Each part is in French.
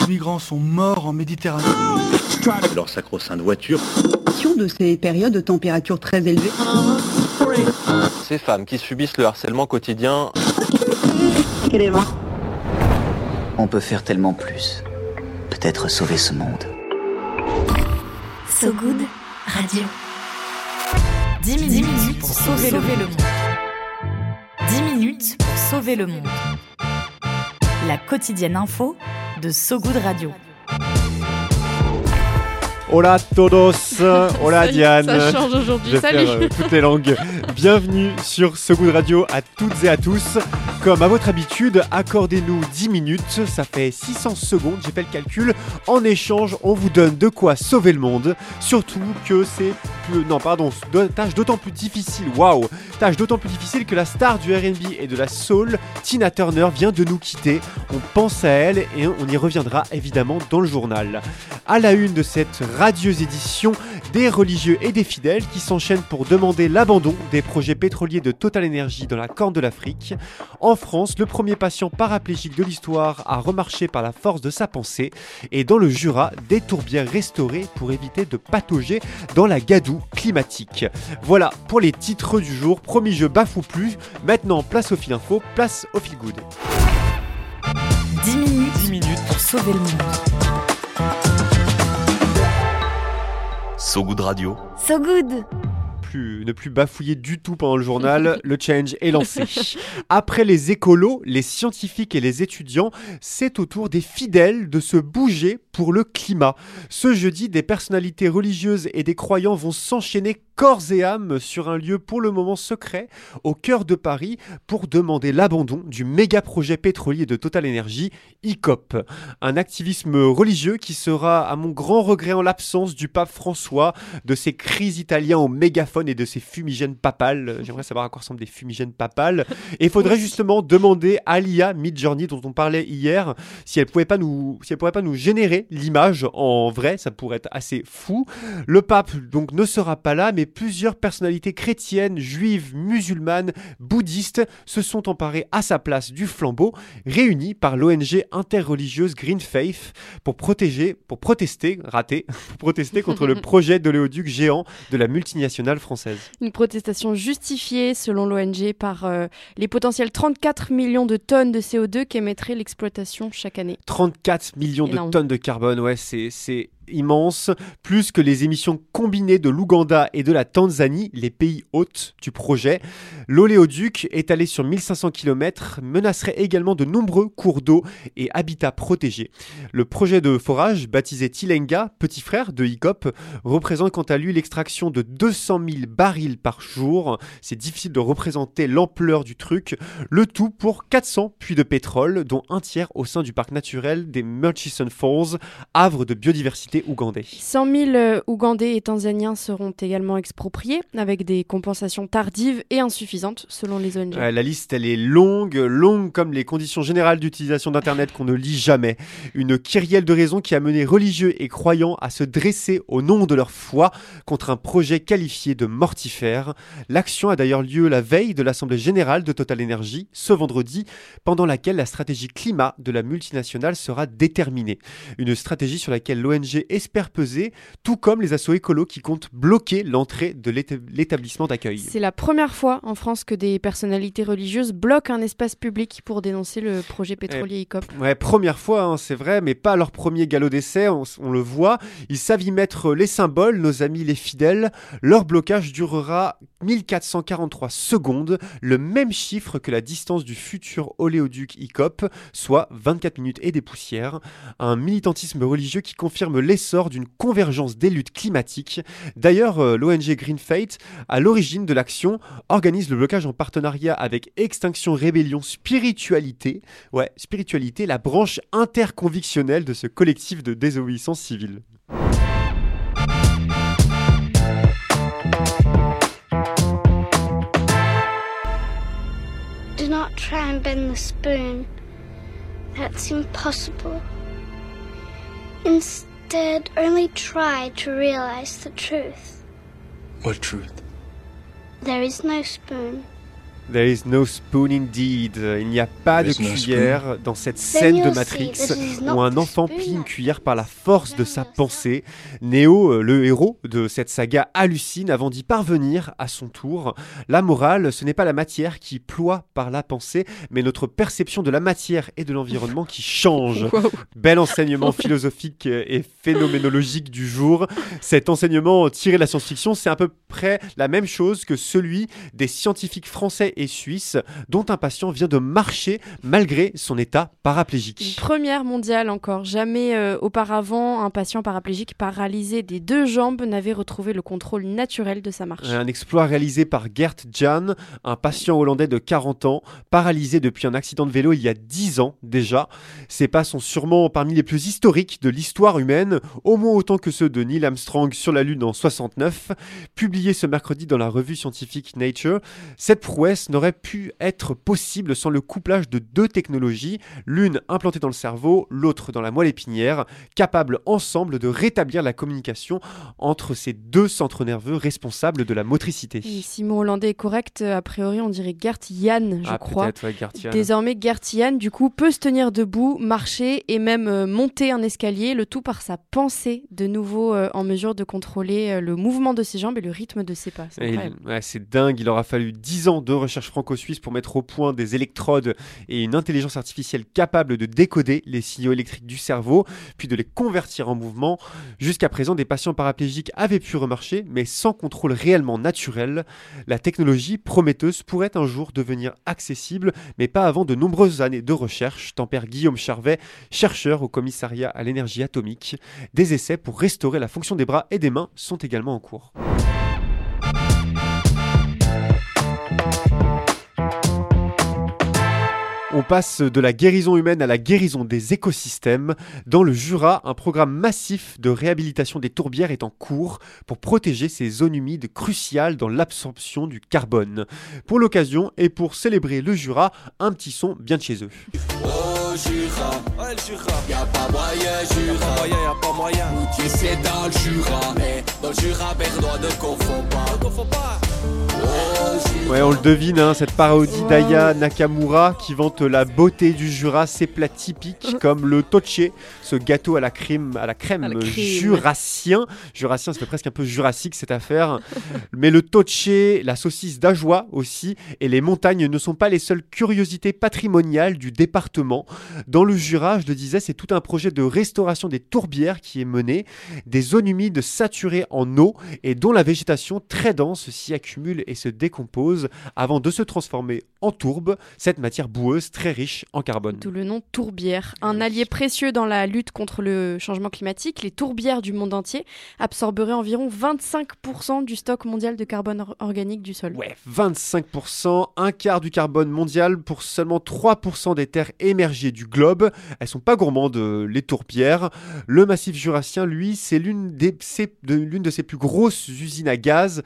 Les migrants sont morts en Méditerranée. Leur sacro-sainte voiture. de ces périodes de température très élevées. Ces femmes qui subissent le harcèlement quotidien. On peut faire tellement plus. Peut-être sauver ce monde. So Good Radio. 10 minutes, pour sauver, le, monde. 10 minutes pour sauver le monde. La quotidienne info de So Good Radio. Hola todos, hola Diane. Ça change aujourd'hui, salut. faire, euh, toutes les langues. Bienvenue sur So Good Radio à toutes et à tous. Comme à votre habitude, accordez-nous 10 minutes, ça fait 600 secondes, j'ai fait le calcul. En échange, on vous donne de quoi sauver le monde. Surtout que c'est plus... Non, pardon, tâche d'autant plus difficile, waouh Tâche d'autant plus difficile que la star du R&B et de la soul, Tina Turner, vient de nous quitter. On pense à elle et on y reviendra évidemment dans le journal. À la une de cette radieuse édition, des religieux et des fidèles qui s'enchaînent pour demander l'abandon des projets pétroliers de Total Energy dans la Corne de l'Afrique. En France, le premier patient paraplégique de l'histoire a remarché par la force de sa pensée. Et dans le Jura, des tourbières restaurées pour éviter de patauger dans la gadoue climatique. Voilà pour les titres du jour. Promis, je bafoue plus. Maintenant, place au fil info, place au fil good. 10 minutes, 10 minutes. pour sauver le monde. So Good Radio. So Good plus, ne plus bafouiller du tout pendant le journal, le change est lancé. Après les écolos, les scientifiques et les étudiants, c'est au tour des fidèles de se bouger pour le climat. Ce jeudi, des personnalités religieuses et des croyants vont s'enchaîner corps et âme sur un lieu pour le moment secret au cœur de Paris pour demander l'abandon du méga projet pétrolier de Total Energy, ICOP. Un activisme religieux qui sera, à mon grand regret, en l'absence du pape François, de ses cris italiens au mégaphone et de ses fumigènes papales. J'aimerais savoir à quoi ressemblent des fumigènes papales. Et il faudrait justement demander à l'IA Midjourney dont on parlait hier si elle pouvait pas nous, si elle pourrait pas nous générer l'image en vrai, ça pourrait être assez fou. Le pape donc ne sera pas là, mais plusieurs personnalités chrétiennes, juives, musulmanes, bouddhistes se sont emparées à sa place du flambeau, réunies par l'ONG interreligieuse Green Faith pour protéger, pour protester, raté, pour protester contre le projet d'oléoduc géant de la multinationale française. Une protestation justifiée, selon l'ONG, par euh, les potentiels 34 millions de tonnes de CO2 qu'émettrait l'exploitation chaque année. 34 millions Énorme. de tonnes de carbone, ouais, c'est immense, plus que les émissions combinées de l'Ouganda et de la Tanzanie, les pays hôtes du projet. L'oléoduc, étalé sur 1500 km, menacerait également de nombreux cours d'eau et habitats protégés. Le projet de forage, baptisé Tilenga, petit frère de ICOP, représente quant à lui l'extraction de 200 000 barils par jour. C'est difficile de représenter l'ampleur du truc. Le tout pour 400 puits de pétrole, dont un tiers au sein du parc naturel des Murchison Falls, havre de biodiversité ougandais. 100 000 euh, Ougandais et Tanzaniens seront également expropriés, avec des compensations tardives et insuffisantes, selon les ONG. Ouais, la liste, elle est longue, longue comme les conditions générales d'utilisation d'Internet qu'on ne lit jamais. Une kyrielle de raisons qui a mené religieux et croyants à se dresser au nom de leur foi contre un projet qualifié de mortifère. L'action a d'ailleurs lieu la veille de l'Assemblée générale de Total Energy, ce vendredi, pendant laquelle la stratégie climat de la multinationale sera déterminée. Une stratégie sur laquelle l'ONG espère peser, tout comme les assauts écolos qui comptent bloquer l'entrée de l'éta- l'établissement d'accueil. C'est la première fois en France que des personnalités religieuses bloquent un espace public pour dénoncer le projet pétrolier ICOP. Ouais, première fois, hein, c'est vrai, mais pas leur premier galop d'essai, on, on le voit. Ils savent y mettre les symboles, nos amis les fidèles. Leur blocage durera 1443 secondes, le même chiffre que la distance du futur oléoduc ICOP, soit 24 minutes et des poussières. Un militantisme religieux qui confirme l'essor d'une convergence des luttes climatiques. D'ailleurs, euh, l'ONG Green Fate, à l'origine de l'action, organise le blocage en partenariat avec Extinction Rébellion Spiritualité. Ouais, spiritualité, la branche interconvictionnelle de ce collectif de désobéissance civile. Try and bend the spoon. That's impossible. Instead, only try to realize the truth. What truth? There is no spoon. There is no spoon indeed. Il n'y a pas de no cuillère dans cette scène de Matrix où un enfant plie une cuillère par la force de sa pensée. Neo, euh, le héros de cette saga, hallucine avant d'y parvenir à son tour. La morale, ce n'est pas la matière qui ploie par la pensée, mais notre perception de la matière et de l'environnement qui change. Wow. Bel enseignement philosophique et phénoménologique du jour. Cet enseignement tiré de la science-fiction, c'est à peu près la même chose que celui des scientifiques français et suisses dont un patient vient de marcher malgré son état Une paraplégique. première mondiale encore. Jamais euh, auparavant, un patient paraplégique paralysé des deux jambes n'avait retrouvé le contrôle naturel de sa marche. Un exploit réalisé par Gert Jan, un patient hollandais de 40 ans, paralysé depuis un accident de vélo il y a 10 ans déjà. Ses pas sont sûrement parmi les plus historiques de l'histoire humaine, au moins autant que ceux de Neil Armstrong sur la Lune en 69. Publié ce mercredi dans la revue scientifique Nature, cette prouesse n'aurait pu être possible sans le couplage de deux technologies, l'une implantée dans le cerveau, l'autre dans la moelle épinière, capables ensemble de rétablir la communication entre ces deux centres nerveux responsables de la motricité. Et si mon hollandais est correct, a priori on dirait Gert Jan, je ah, crois. ouais, Gartian. Désormais, du coup, peut se tenir debout, marcher et même euh, monter un escalier, le tout par sa pensée, de nouveau euh, en mesure de contrôler euh, le mouvement de ses jambes et le rythme de ses pas. Ouais, c'est dingue, il aura fallu 10 ans de recherche franco-suisse pour mettre au point des électrodes et une intelligence artificielle capable de décoder les signaux électriques du cerveau, puis de les convertir en mouvement. Jusqu'à présent, des patients paraplégiques avaient pu remarcher, mais sans contrôle réellement naturel. La technologie prometteuse pourrait un jour devenir accessible, mais pas avant de nombreuses années de recherche, tempère Guillaume Charvet, chercheur au commissariat à l'énergie atomique. Des essais pour restaurer la fonction des bras et des mains sont également en cours. On passe de la guérison humaine à la guérison des écosystèmes. Dans le Jura, un programme massif de réhabilitation des tourbières est en cours pour protéger ces zones humides cruciales dans l'absorption du carbone. Pour l'occasion et pour célébrer le Jura, un petit son bien de chez eux. Ouais, on le devine, hein, cette parodie d'Aya Nakamura qui vante la beauté du Jura, ses plats typiques comme le toche, ce gâteau à la crème, à la crème, À la crème. jurassien. Jurassien, ça fait presque un peu jurassique cette affaire. Mais le toche, la saucisse d'Ajoie aussi, et les montagnes ne sont pas les seules curiosités patrimoniales du département. Dans le Jura, je le disais, c'est tout un projet de restauration des tourbières qui est mené, des zones humides saturées en eau et dont la végétation très dense s'y accumule et se décompose avant de se transformer en tourbe, cette matière boueuse très riche en carbone. D'où le nom tourbière. Un allié précieux dans la lutte contre le changement climatique, les tourbières du monde entier absorberaient environ 25% du stock mondial de carbone or- organique du sol. Ouais, 25%, un quart du carbone mondial pour seulement 3% des terres émergées du globe. Elles sont pas gourmandes, euh, les tourbières. Le massif jurassien, lui, c'est l'une de, l'une de ses plus grosses usines à gaz,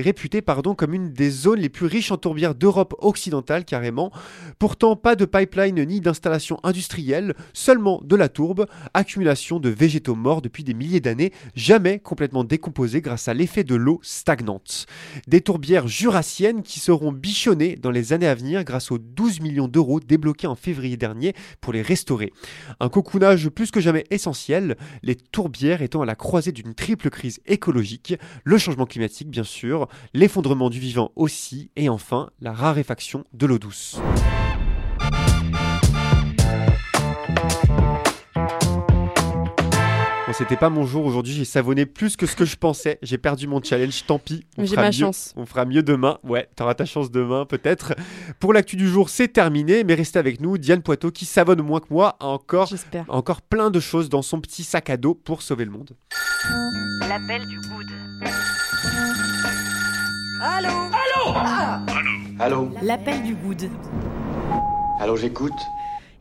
réputée pardon, comme une des zones les plus riches en tourbières d'Europe occidentale, carrément. Pourtant, pas de pipeline ni d'installation industrielle, seulement de la tourbe, accumulation de végétaux morts depuis des milliers d'années, jamais complètement décomposés grâce à l'effet de l'eau stagnante. Des tourbières jurassiennes qui seront bichonnées dans les années à venir grâce aux 12 millions d'euros débloqués en février dernier pour les restaurer. Un cocoonage plus que jamais essentiel, les tourbières étant à la croisée d'une triple crise écologique, le changement climatique bien sûr, l'effondrement du vivant aussi, et enfin la raréfaction de l'eau douce. Bon, c'était pas mon jour aujourd'hui, j'ai savonné plus que ce que je pensais. J'ai perdu mon challenge, tant pis. on J'ai fera ma mieux. chance. On fera mieux demain. Ouais, t'auras ta chance demain, peut-être. Pour l'actu du jour, c'est terminé, mais restez avec nous. Diane Poitot, qui savonne moins que moi, a encore, a encore plein de choses dans son petit sac à dos pour sauver le monde. L'appel du good. Allô L'appel du good. Allô, j'écoute.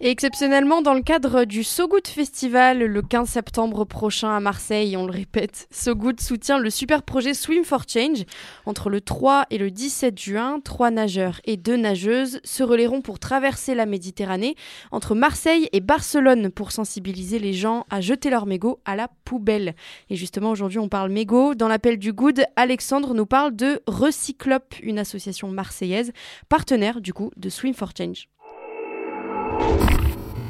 Et exceptionnellement, dans le cadre du So Good Festival, le 15 septembre prochain à Marseille, on le répète, So Good soutient le super projet Swim for Change. Entre le 3 et le 17 juin, trois nageurs et deux nageuses se relayeront pour traverser la Méditerranée entre Marseille et Barcelone pour sensibiliser les gens à jeter leurs mégots à la poubelle. Et justement, aujourd'hui, on parle mégots. Dans l'appel du Good, Alexandre nous parle de Recyclop, une association marseillaise, partenaire du coup de Swim for Change.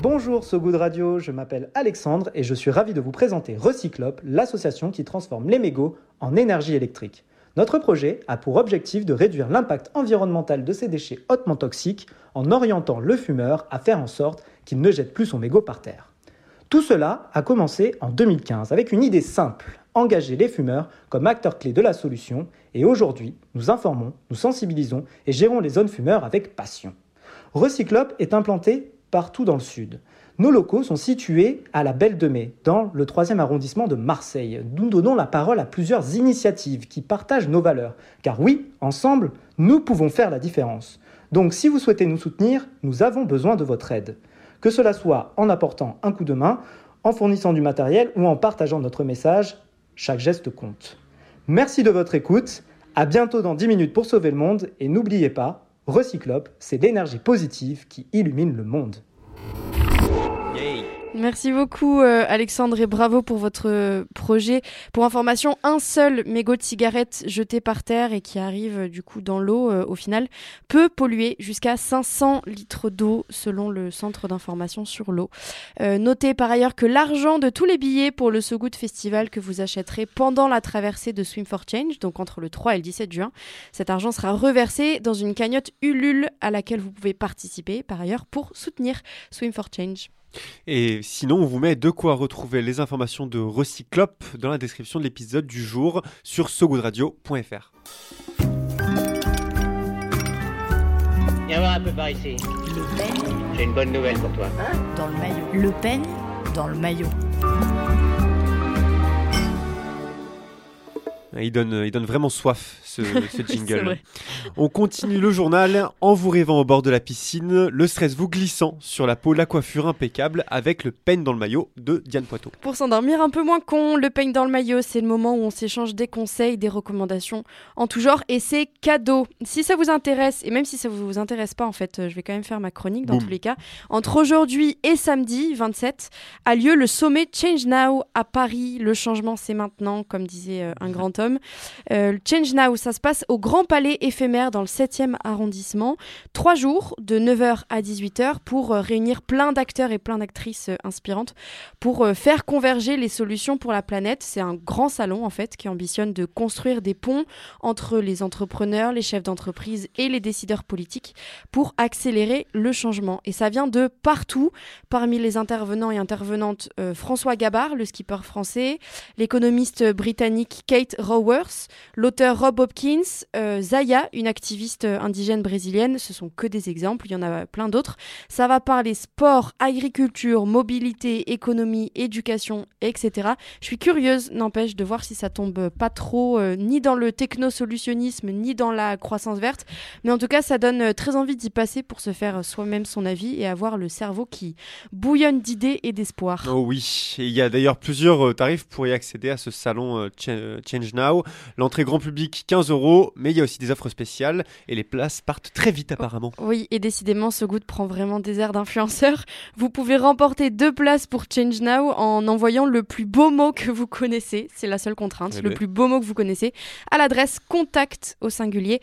Bonjour So Good Radio, je m'appelle Alexandre et je suis ravi de vous présenter Recyclop, l'association qui transforme les mégots en énergie électrique. Notre projet a pour objectif de réduire l'impact environnemental de ces déchets hautement toxiques en orientant le fumeur à faire en sorte qu'il ne jette plus son mégot par terre. Tout cela a commencé en 2015 avec une idée simple, engager les fumeurs comme acteurs clés de la solution et aujourd'hui, nous informons, nous sensibilisons et gérons les zones fumeurs avec passion. Recyclop est implanté partout dans le sud. Nos locaux sont situés à la Belle de Mai, dans le 3e arrondissement de Marseille. Nous donnons la parole à plusieurs initiatives qui partagent nos valeurs. Car oui, ensemble, nous pouvons faire la différence. Donc si vous souhaitez nous soutenir, nous avons besoin de votre aide. Que cela soit en apportant un coup de main, en fournissant du matériel ou en partageant notre message, chaque geste compte. Merci de votre écoute. À bientôt dans 10 minutes pour sauver le monde et n'oubliez pas, Recyclop, c'est l'énergie positive qui illumine le monde. Merci beaucoup euh, Alexandre et bravo pour votre euh, projet. Pour information, un seul mégot de cigarette jeté par terre et qui arrive euh, du coup dans l'eau au final peut polluer jusqu'à 500 litres d'eau selon le centre d'information sur l'eau. notez par ailleurs que l'argent de tous les billets pour le So Good Festival que vous achèterez pendant la traversée de Swim for Change, donc entre le 3 et le 17 juin, cet argent sera reversé dans une cagnotte Ulule à laquelle vous pouvez participer par ailleurs pour soutenir Swim for Change. Et sinon, on vous met de quoi retrouver les informations de Recyclop dans la description de l'épisode du jour sur sogoodradio.fr. Viens voir un peu par ici. Le Pen J'ai une bonne nouvelle pour toi. dans le maillot. Le Pen dans le maillot. Il donne, il donne vraiment soif, ce, jingle. On continue le journal en vous rêvant au bord de la piscine, le stress vous glissant sur la peau, la coiffure impeccable avec le peigne dans le maillot de Diane Poitot. Pour s'endormir un peu moins con, le peigne dans le maillot, c'est le moment où on s'échange des conseils, des recommandations en tout genre et c'est cadeau. Si ça vous intéresse, et même si ça vous intéresse pas en fait, euh, je vais quand même faire ma chronique dans Boum. tous les cas. Entre aujourd'hui et samedi 27 a lieu le sommet Change Now à Paris. Le changement c'est maintenant, comme disait euh, un grand homme. Euh, Change Now, ça se passe au Grand Palais éphémère dans le 7e arrondissement. Trois jours de 9h à 18h pour euh, réunir plein d'acteurs et plein d'actrices euh, inspirantes pour faire converger les solutions pour la planète. C'est un grand salon en fait qui ambitionne de construire des ponts entre les entrepreneurs, les chefs d'entreprise et les décideurs politiques pour accélérer le changement. Et ça vient de partout. Parmi les intervenants et intervenantes, François Gabard, le skipper français, l'économiste britannique Kate Rowers, l'auteur Rob Hopkins, euh, Zaya, une activiste euh, indigène brésilienne. Ce sont que des exemples, il y en a plein d'autres. Ça va parler sport, agriculture, mobilité, économie, éducation, etc. Je suis curieuse, n'empêche, de voir si ça tombe pas trop euh, ni dans le technosolutionnisme, ni dans la croissance verte. Mais en tout cas, ça donne très envie d'y passer pour se faire soi-même son avis et avoir le cerveau qui bouillonne d'idées et d'espoir. Oh oui, il y a d'ailleurs plusieurs tarifs pour y accéder à ce salon Ch- Change Now. L'entrée grand public 15 euros, mais il y a aussi des offres spéciales et les places partent très vite apparemment. Oui, et décidément, ce goût prend vraiment des airs d'influenceur. Vous pouvez remporter deux places pour Change Now en envoyant le plus beau mot que vous connaissez. C'est la seule contrainte. Eh le ben. plus beau mot que vous connaissez à l'adresse contact au singulier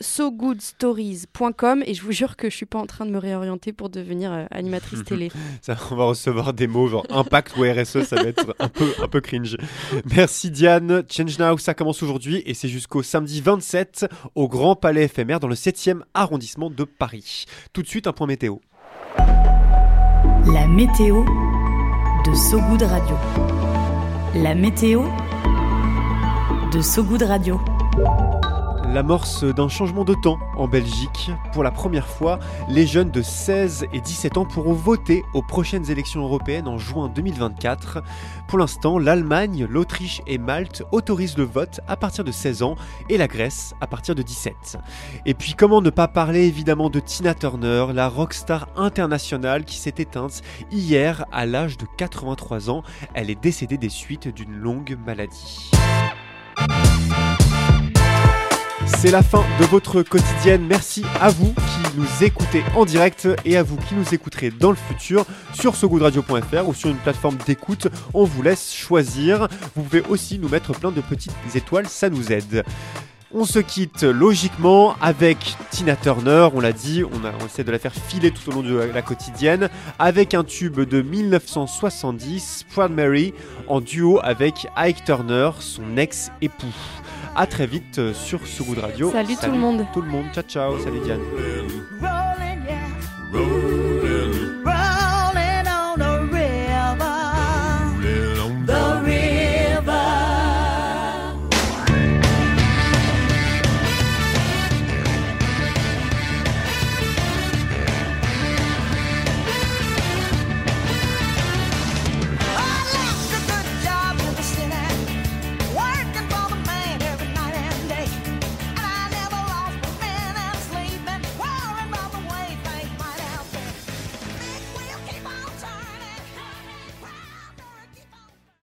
sogoodstories.com et je vous jure que je suis pas en train de me réorienter pour devenir euh, animatrice télé. Ça, on va recevoir des mots genre impact ou RSE, ça va être un peu, un peu cringe. Merci Diane. Change Ça commence aujourd'hui et c'est jusqu'au samedi 27 au Grand Palais éphémère dans le 7e arrondissement de Paris. Tout de suite, un point météo. La météo de So Good Radio. La météo de So Good Radio. L'amorce d'un changement de temps en Belgique. Pour la première fois, les jeunes de 16 et 17 ans pourront voter aux prochaines élections européennes en juin 2024. Pour l'instant, l'Allemagne, l'Autriche et Malte autorisent le vote à partir de 16 ans et la Grèce à partir de 17. Et puis comment ne pas parler évidemment de Tina Turner, la rockstar internationale qui s'est éteinte hier à l'âge de 83 ans. Elle est décédée des suites d'une longue maladie. C'est la fin de votre quotidienne. Merci à vous qui nous écoutez en direct et à vous qui nous écouterez dans le futur sur sogoodradio.fr ou sur une plateforme d'écoute. On vous laisse choisir. Vous pouvez aussi nous mettre plein de petites étoiles, ça nous aide. On se quitte logiquement avec Tina Turner, on l'a dit, on, essaie de la faire filer tout au long de la, la quotidienne, avec un tube de 1970, Proud Mary, en duo avec Ike Turner, son ex-époux. A très vite euh, sur So Good Radio. Salut tout le monde. Tout le monde, ciao ciao, salut Diane. Rolling, yeah, rolling.